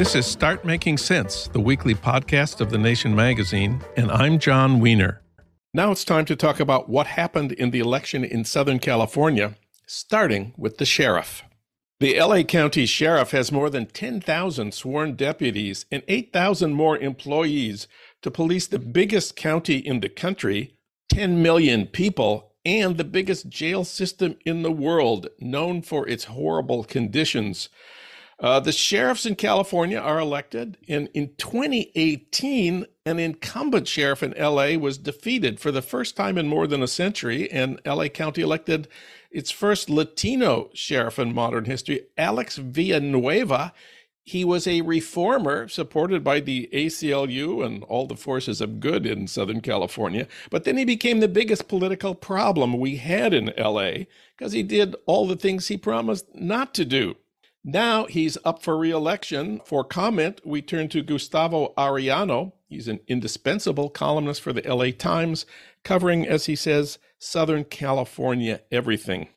This is Start Making Sense, the weekly podcast of The Nation magazine, and I'm Jon Wiener. Now it's time to talk about what happened in the election in Southern California, starting with the sheriff. The LA County Sheriff has more than 10,000 sworn deputies and 8,000 more employees to police the biggest county in the country, 10 million people, and the biggest jail system in the world, known for its horrible conditions. Uh, the sheriffs in California are elected, and in 2018, an incumbent sheriff in LA was defeated for the first time in more than a century, and LA County elected its first Latino sheriff in modern history, Alex Villanueva. He was a reformer supported by the ACLU and all the forces of good in Southern California. But then he became the biggest political problem we had in LA because he did all the things he promised not to do. Now he's up for reelection. For comment, we turn to Gustavo Arellano. He's an indispensable columnist for the LA Times, covering, as he says, Southern California everything.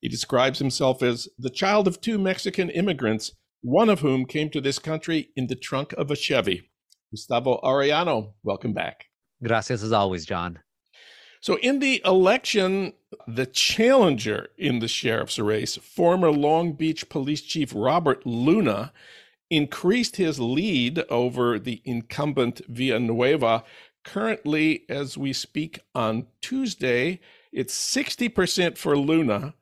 He describes himself as the child of two Mexican immigrants, one of whom came to this country in the trunk of a Chevy. Gustavo Arellano, welcome back. Gracias as always, Jon. So, in the election, the challenger in the sheriff's race, former Long Beach Police Chief Robert Luna, increased his lead over the incumbent Villanueva. Currently, as we speak on Tuesday, it's 60% for Luna,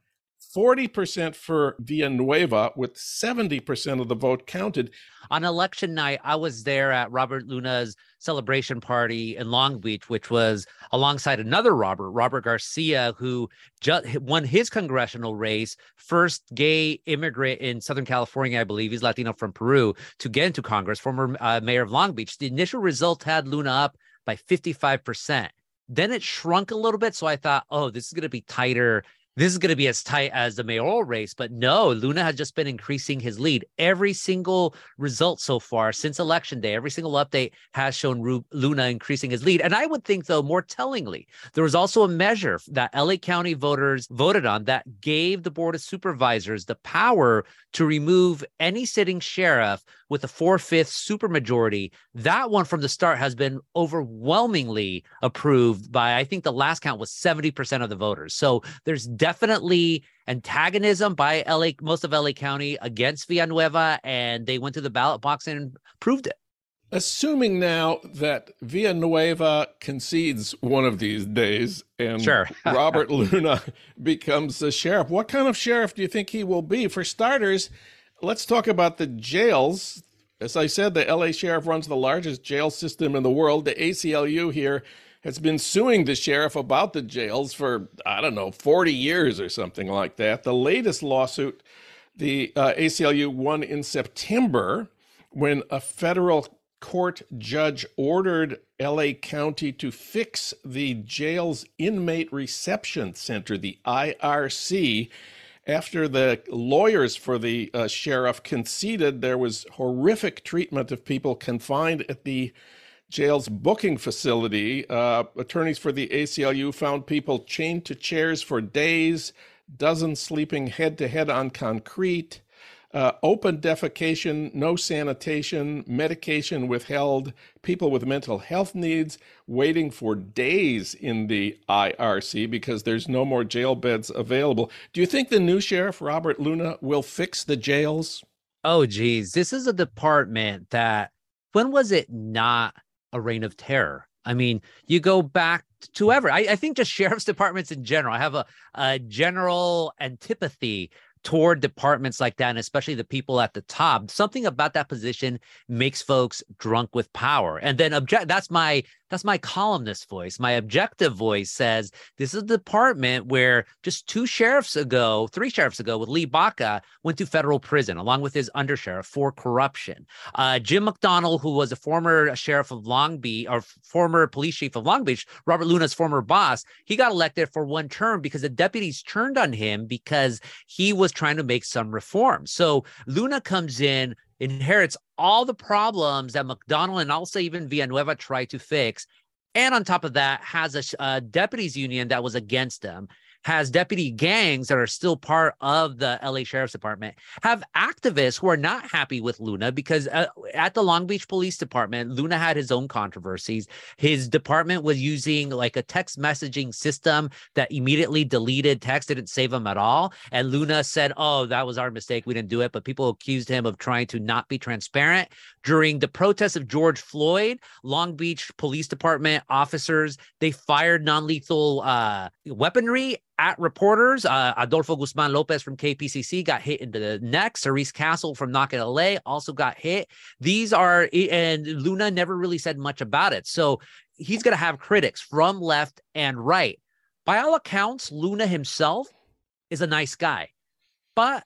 40% for Villanueva, with 70% of the vote counted. On election night, I was there at Robert Luna's celebration party in Long Beach, which was alongside another Robert, Robert Garcia, who just won his congressional race, first gay immigrant in Southern California, I believe. He's Latino from Peru to get into Congress, former uh, mayor of Long Beach. The initial result had Luna up by 55%. Then it shrunk a little bit. So I thought, oh, this is going to be tighter this is going to be as tight as the mayoral race. But no, Luna has just been increasing his lead. Every single result so far since election day, every single update has shown Ru- Luna increasing his lead. And I would think, though, more tellingly, there was also a measure that LA County voters voted on that gave the Board of Supervisors the power to remove any sitting sheriff with a four fifth supermajority. That one from the start has been overwhelmingly approved by, I think the last count was 70% of the voters. So there's definitely antagonism by LA, most of LA County against Villanueva, and they went to the ballot box and proved it. Assuming now that Villanueva concedes one of these days and sure. Robert Luna becomes the sheriff, what kind of sheriff do you think he will be? For starters, let's talk about the jails. As I said, the LA sheriff runs the largest jail system in the world. The ACLU here has been suing the sheriff about the jails for, I don't know, 40 years or something like that. The latest lawsuit, the uh, ACLU won in September when a federal court judge ordered LA County to fix the jail's inmate reception center, the IRC, after the lawyers for the uh, sheriff conceded there was horrific treatment of people confined at the jail's booking facility. Uh, attorneys for the ACLU found people chained to chairs for days, dozens sleeping head to head on concrete. uh, open defecation, no sanitation, medication withheld, people with mental health needs waiting for days in the IRC because there's no more jail beds available. Do you think the new sheriff, Robert Luna, will fix the jails? Oh, geez. This is a department that, when was it not a reign of terror? I mean, you go back to ever. I, I think just sheriff's departments in general. I have a, a general antipathy toward departments like that, and especially the people at the top. Something about that position makes folks drunk with power. And then object that's my that's my columnist voice. My objective voice says this is a department where just two sheriffs ago, three sheriffs ago, with Lee Baca, went to federal prison along with his undersheriff for corruption. Uh, Jim McDonnell, who was a former sheriff of Long Beach or former police chief of Long Beach, Robert Luna's former boss, he got elected for one term because the deputies turned on him because he was trying to make some reforms. So Luna comes in inherits all the problems that McDonnell and also even Villanueva tried to fix. And on top of that, has a, a uh, deputies union that was against them has deputy gangs that are still part of the LA Sheriff's Department, have activists who are not happy with Luna because uh, at the Long Beach Police Department, Luna had his own controversies. His department was using like a text messaging system that immediately deleted text, didn't save them at all. And Luna said, Oh, that was our mistake. We didn't do it. But people accused him of trying to not be transparent. During the protests of George Floyd, Long Beach Police Department officers, they fired non lethal uh, weaponry at reporters. Uh, Adolfo Guzman Lopez from KPCC got hit in the neck. Cerise Castle from Knock LA also got hit. These are, and Luna never really said much about it. So he's going to have critics from left and right. By all accounts, Luna himself is a nice guy, but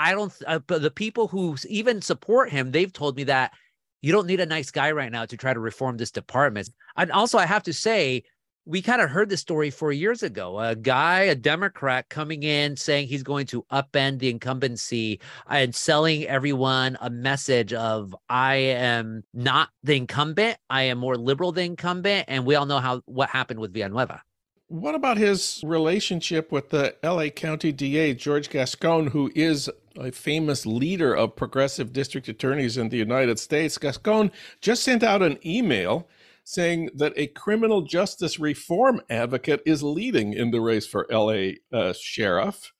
I don't, uh, but the people who even support him, they've told me that you don't need a nice guy right now to try to reform this department. And also, I have to say, we kind of heard this story four years ago. A guy, a Democrat, coming in saying he's going to upend the incumbency and selling everyone a message of I am not the incumbent. I am more liberal than incumbent. And we all know how what happened with Villanueva. What about his relationship with the LA County DA, George Gascon, who is a famous leader of progressive district attorneys in the United States? Gascon just sent out an email saying that a criminal justice reform advocate is leading in the race for LA uh, sheriff.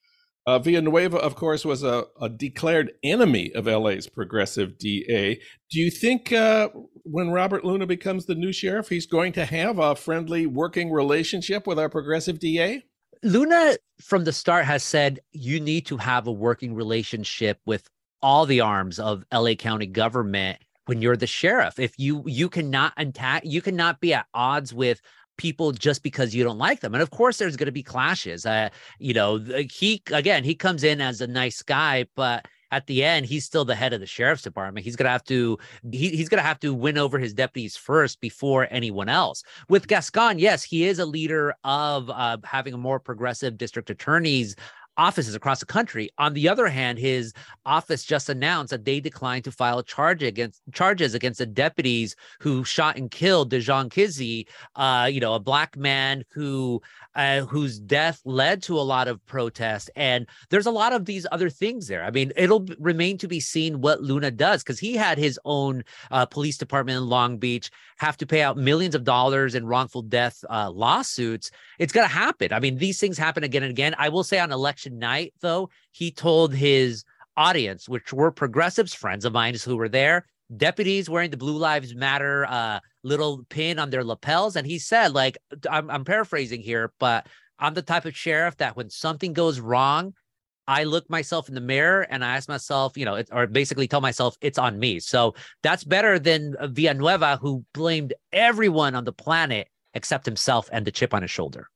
Uh, Villanueva, of course, was a, a, declared enemy of LA's progressive DA. Do you think uh, when Robert Luna becomes the new sheriff, he's going to have a friendly working relationship with our progressive DA? Luna, from the start, has said you need to have a working relationship with all the arms of LA County government when you're the sheriff. If you you cannot attack, you cannot be at odds with people just because you don't like them. And of course, there's going to be clashes. Uh, you know, he again, he comes in as a nice guy, but at the end, he's still the head of the sheriff's department. He's gonna have to he, he's gonna have to win over his deputies first before anyone else. With Gascon, yes, he is a leader of uh, having a more progressive district attorneys offices across the country. On the other hand, his office just announced that they declined to file charge against charges against the deputies who shot and killed Dijon Kizzee, uh, you know, a black man who uh, whose death led to a lot of protest. And there's a lot of these other things there. I mean, it'll remain to be seen what Luna does because he had his own uh, police department in Long Beach have to pay out millions of dollars in wrongful death uh, lawsuits. It's going to happen. I mean, these things happen again and again. I will say on election night, though, he told his audience, which were progressives, friends of mine who were there, deputies wearing the Blue Lives Matter uh, little pin on their lapels. And he said, like, I'm, I'm paraphrasing here, but I'm the type of sheriff that when something goes wrong, I look myself in the mirror and I ask myself, you know, it, or basically tell myself it's on me. So that's better than Villanueva, who blamed everyone on the planet except himself and the chip on his shoulder.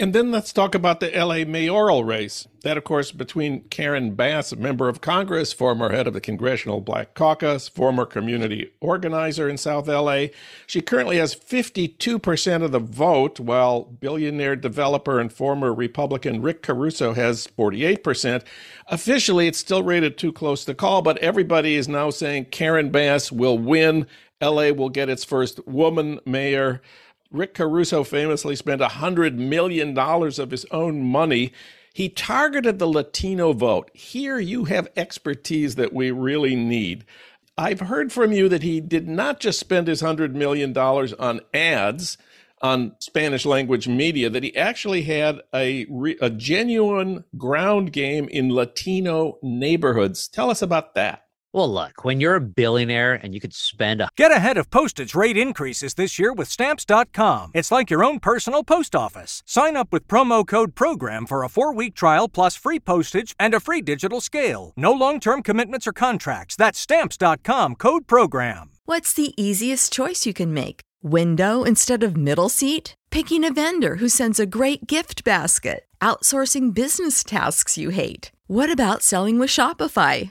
And then let's talk about the LA mayoral race. That, of course, between Karen Bass, a member of Congress, former head of the Congressional Black Caucus, former community organizer in South LA. She currently has 52% of the vote, while billionaire developer and former Republican Rick Caruso has 48%. Officially, it's still rated too close to call, but everybody is now saying Karen Bass will win. LA will get its first woman mayor. Rick Caruso famously spent $100 million of his own money. He targeted the Latino vote. Here you have expertise that we really need. I've heard from you that he did not just spend his $100 million on ads on Spanish language media, that he actually had a, a genuine ground game in Latino neighborhoods. Tell us about that. Well, look, when you're a billionaire and you could spend a. Get ahead of postage rate increases this year with Stamps.com. It's like your own personal post office. Sign up with promo code PROGRAM for a four week trial plus free postage and a free digital scale. No long term commitments or contracts. That's Stamps.com code PROGRAM. What's the easiest choice you can make? Window instead of middle seat? Picking a vendor who sends a great gift basket? Outsourcing business tasks you hate? What about selling with Shopify?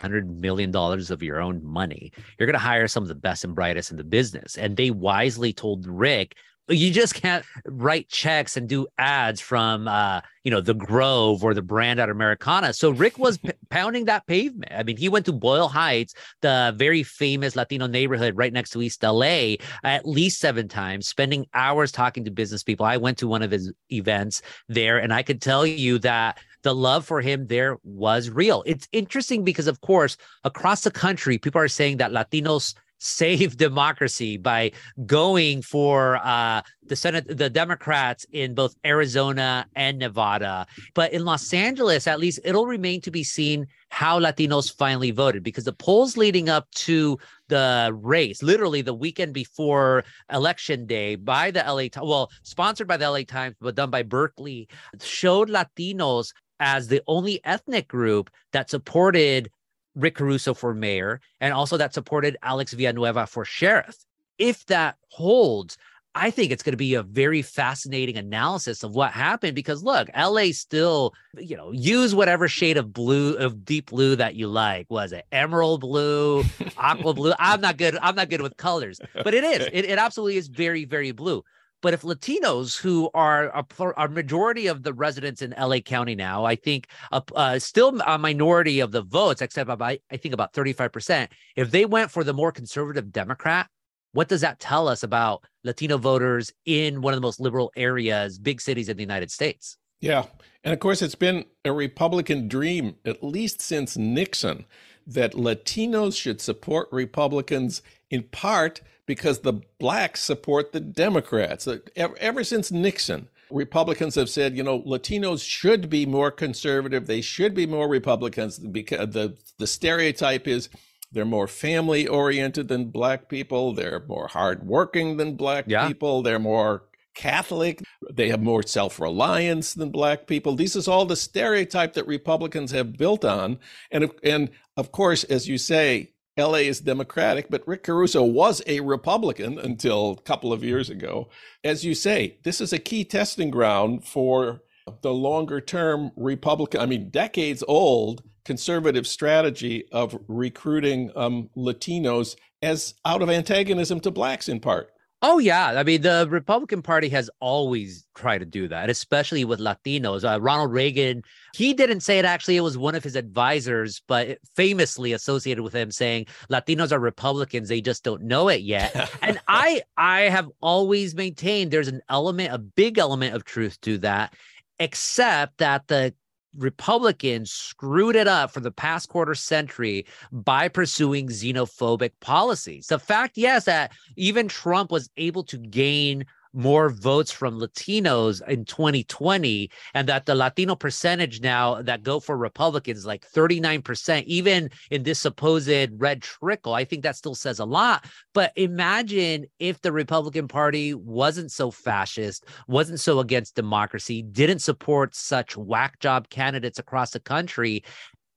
hundred million dollars of your own money. You're going to hire some of the best and brightest in the business. And they wisely told Rick, you just can't write checks and do ads from uh, you know the grove or the brand at americana so rick was p- pounding that pavement i mean he went to boyle heights the very famous latino neighborhood right next to east la at least seven times spending hours talking to business people i went to one of his events there and i could tell you that the love for him there was real. It's interesting because, of course, across the country, people are saying that Latinos save democracy by going for uh, the Senate, the Democrats in both Arizona and Nevada. But in Los Angeles, at least, it'll remain to be seen how Latinos finally voted because the polls leading up to the race, literally the weekend before election day, by the LA, well, sponsored by the LA Times, but done by Berkeley, showed Latinos as the only ethnic group that supported Rick Caruso for mayor and also that supported Alex Villanueva for sheriff. If that holds, I think it's going to be a very fascinating analysis of what happened because look, LA still, you know, use whatever shade of blue of deep blue that you like. Was it emerald blue, aqua blue? I'm not good. I'm not good with colors, but it is. It, it absolutely is very, very blue. But if Latinos, who are a, a majority of the residents in LA County now, I think uh, uh, still a minority of the votes, except about I think about 35%, if they went for the more conservative Democrat, what does that tell us about Latino voters in one of the most liberal areas, big cities in the United States? Yeah. And of course, it's been a Republican dream, at least since Nixon, that Latinos should support Republicans in part because the blacks support the Democrats. Uh, ever, ever since Nixon, Republicans have said, you know, Latinos should be more conservative. They should be more Republicans because the, the stereotype is they're more family oriented than black people. They're more hardworking than black yeah. people. They're more Catholic. They have more self reliance than black people. This is all the stereotype that Republicans have built on. And, and of course, as you say, LA is Democratic, but Rick Caruso was a Republican until a couple of years ago. As you say, this is a key testing ground for the longer term Republican, I mean, decades old conservative strategy of recruiting um, Latinos as out of antagonism to blacks in part. Oh yeah, I mean the Republican Party has always tried to do that, especially with Latinos. Uh, Ronald Reagan, he didn't say it actually; it was one of his advisors, but famously associated with him saying Latinos are Republicans, they just don't know it yet. and I, I have always maintained there's an element, a big element of truth to that, except that the Republicans screwed it up for the past quarter century by pursuing xenophobic policies. The fact, yes, that even Trump was able to gain more votes from Latinos in 2020, and that the Latino percentage now that go for Republicans like 39%, even in this supposed red trickle. I think that still says a lot. But imagine if the Republican Party wasn't so fascist, wasn't so against democracy, didn't support such whack job candidates across the country,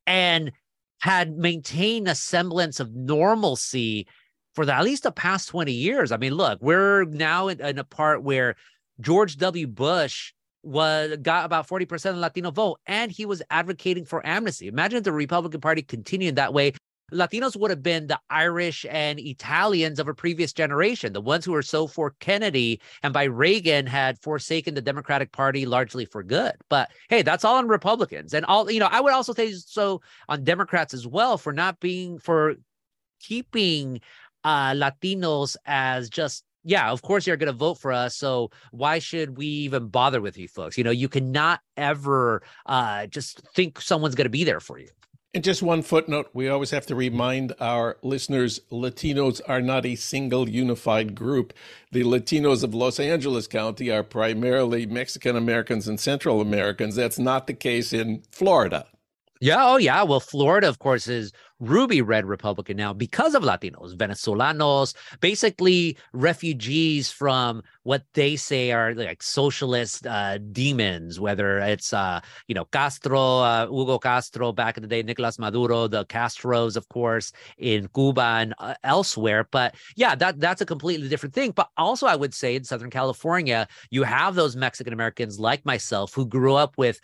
and had maintained a semblance of normalcy for the, at least the past 20 years. I mean, look, we're now in, in a part where George W. Bush was got about 40% of the Latino vote and he was advocating for amnesty. Imagine if the Republican Party continued that way. Latinos would have been the Irish and Italians of a previous generation, the ones who were so for Kennedy and by Reagan had forsaken the Democratic Party largely for good. But hey, that's all on Republicans. And all, you know, I would also say so on Democrats as well for not being, for keeping uh, Latinos as just yeah, of course you're going to vote for us. So why should we even bother with you folks? You know, you cannot ever uh, just think someone's going to be there for you. And just one footnote we always have to remind our listeners Latinos are not a single unified group. The Latinos of Los Angeles County are primarily Mexican Americans and Central Americans. That's not the case in Florida. Yeah. Oh, yeah. Well, Florida, of course, is ruby red Republican now because of Latinos, Venezolanos, basically refugees from what they say are like socialist uh, demons, whether it's, uh, you know, Castro, uh, Hugo Castro back in the day, Nicolas Maduro, the Castros, of course, in Cuba and uh, elsewhere. But yeah, that that's a completely different thing. But also, I would say in Southern California, you have those Mexican Americans like myself who grew up with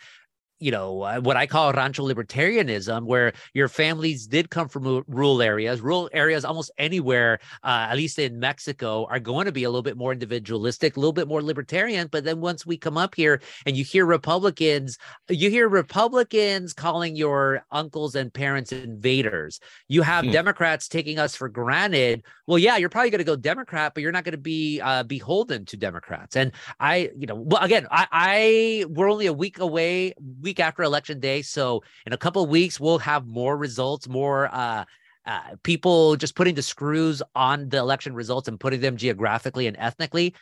you know uh, what I call rancho libertarianism, where your families did come from rural areas. Rural areas, almost anywhere, uh, at least in Mexico, are going to be a little bit more individualistic, a little bit more libertarian. But then once we come up here and you hear Republicans, you hear Republicans calling your uncles and parents invaders. You have hmm. Democrats taking us for granted. Well, yeah, you're probably going to go Democrat, but you're not going to be uh, beholden to Democrats. And I, you know, well, again, I, I we're only a week away week after election day. So in a couple weeks, we'll have more results, more uh, uh, people just putting the screws on the election results and putting them geographically and ethnically.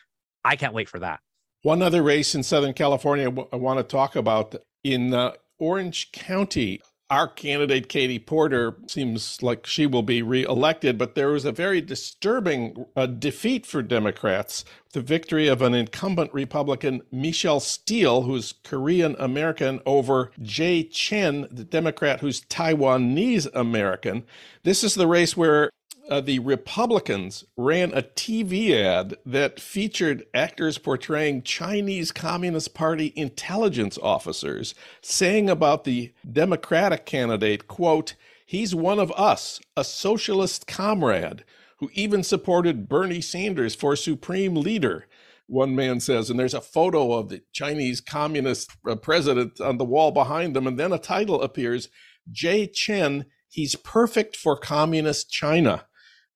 I can't wait for that. One other race in Southern California I want to talk about in uh, Orange County our candidate, Katie Porter, seems like she will be reelected, but there was a very disturbing uh, defeat for Democrats. The victory of an incumbent Republican, Michelle Steel, who's Korean American, over Jay Chen, the Democrat who's Taiwanese American. This is the race where uh, the Republicans ran a TV ad that featured actors portraying Chinese Communist Party intelligence officers saying about the Democratic candidate, quote, he's one of us, a socialist comrade who even supported Bernie Sanders for supreme leader. One man says, and there's a photo of the Chinese communist uh, president on the wall behind them, and then a title appears Jay Chen, he's perfect for communist China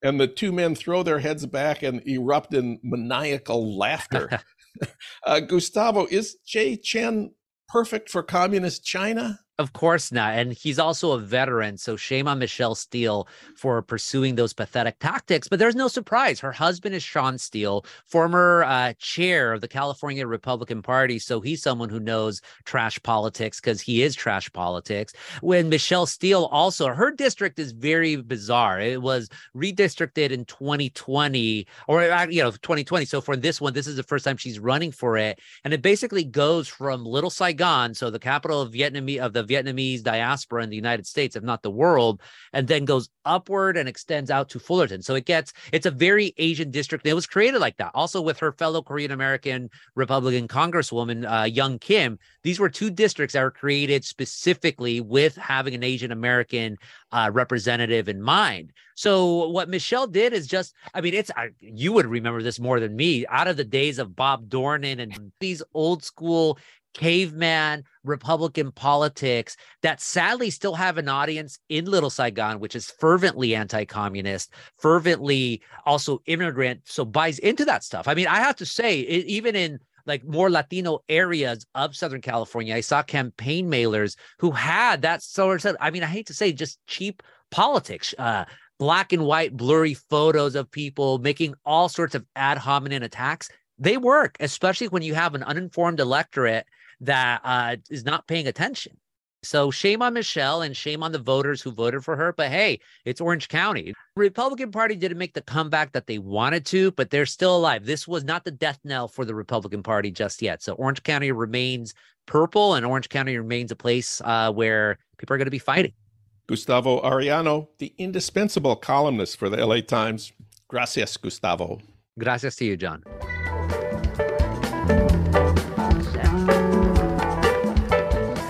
and the two men throw their heads back and erupt in maniacal laughter. uh, Gustavo, is Jay Chen perfect for communist China? Of course not. And he's also a veteran. So shame on Michelle Steel for pursuing those pathetic tactics. But there's no surprise. Her husband is Shawn Steel, former uh, chair of the California Republican Party. So he's someone who knows trash politics because he is trash politics. When Michelle Steel also, her district is very bizarre. It was redistricted in 2020 or, uh, you know, 2020. So for this one, this is the first time she's running for it. And it basically goes from Little Saigon, so the capital of Vietnam, of the Vietnamese diaspora in the United States, if not the world, and then goes upward and extends out to Fullerton. So it gets it's a very Asian district. It was created like that. Also with her fellow Korean American Republican Congresswoman uh, Young Kim, these were two districts that were created specifically with having an Asian American uh, representative in mind. So what Michelle did is just, I mean, it's I, you would remember this more than me. Out of the days of Bob Dornan and these old school caveman Republican politics that sadly still have an audience in Little Saigon, which is fervently anti communist, fervently also immigrant, so buys into that stuff. I mean, I have to say, it, even in like more Latino areas of Southern California, I saw campaign mailers who had that sort of, I mean, I hate to say just cheap politics. Uh, black and white blurry photos of people making all sorts of ad hominem attacks they work, especially when you have an uninformed electorate that uh, is not paying attention. So shame on Michelle and shame on the voters who voted for her. But hey, it's Orange County. Republican Party didn't make the comeback that they wanted to, but they're still alive. This was not the death knell for the Republican Party just yet. So Orange County remains purple, and Orange County remains a place uh, where people are going to be fighting. Gustavo Arellano, the indispensable columnist for the LA Times. Gracias, Gustavo. Gracias to you, Jon.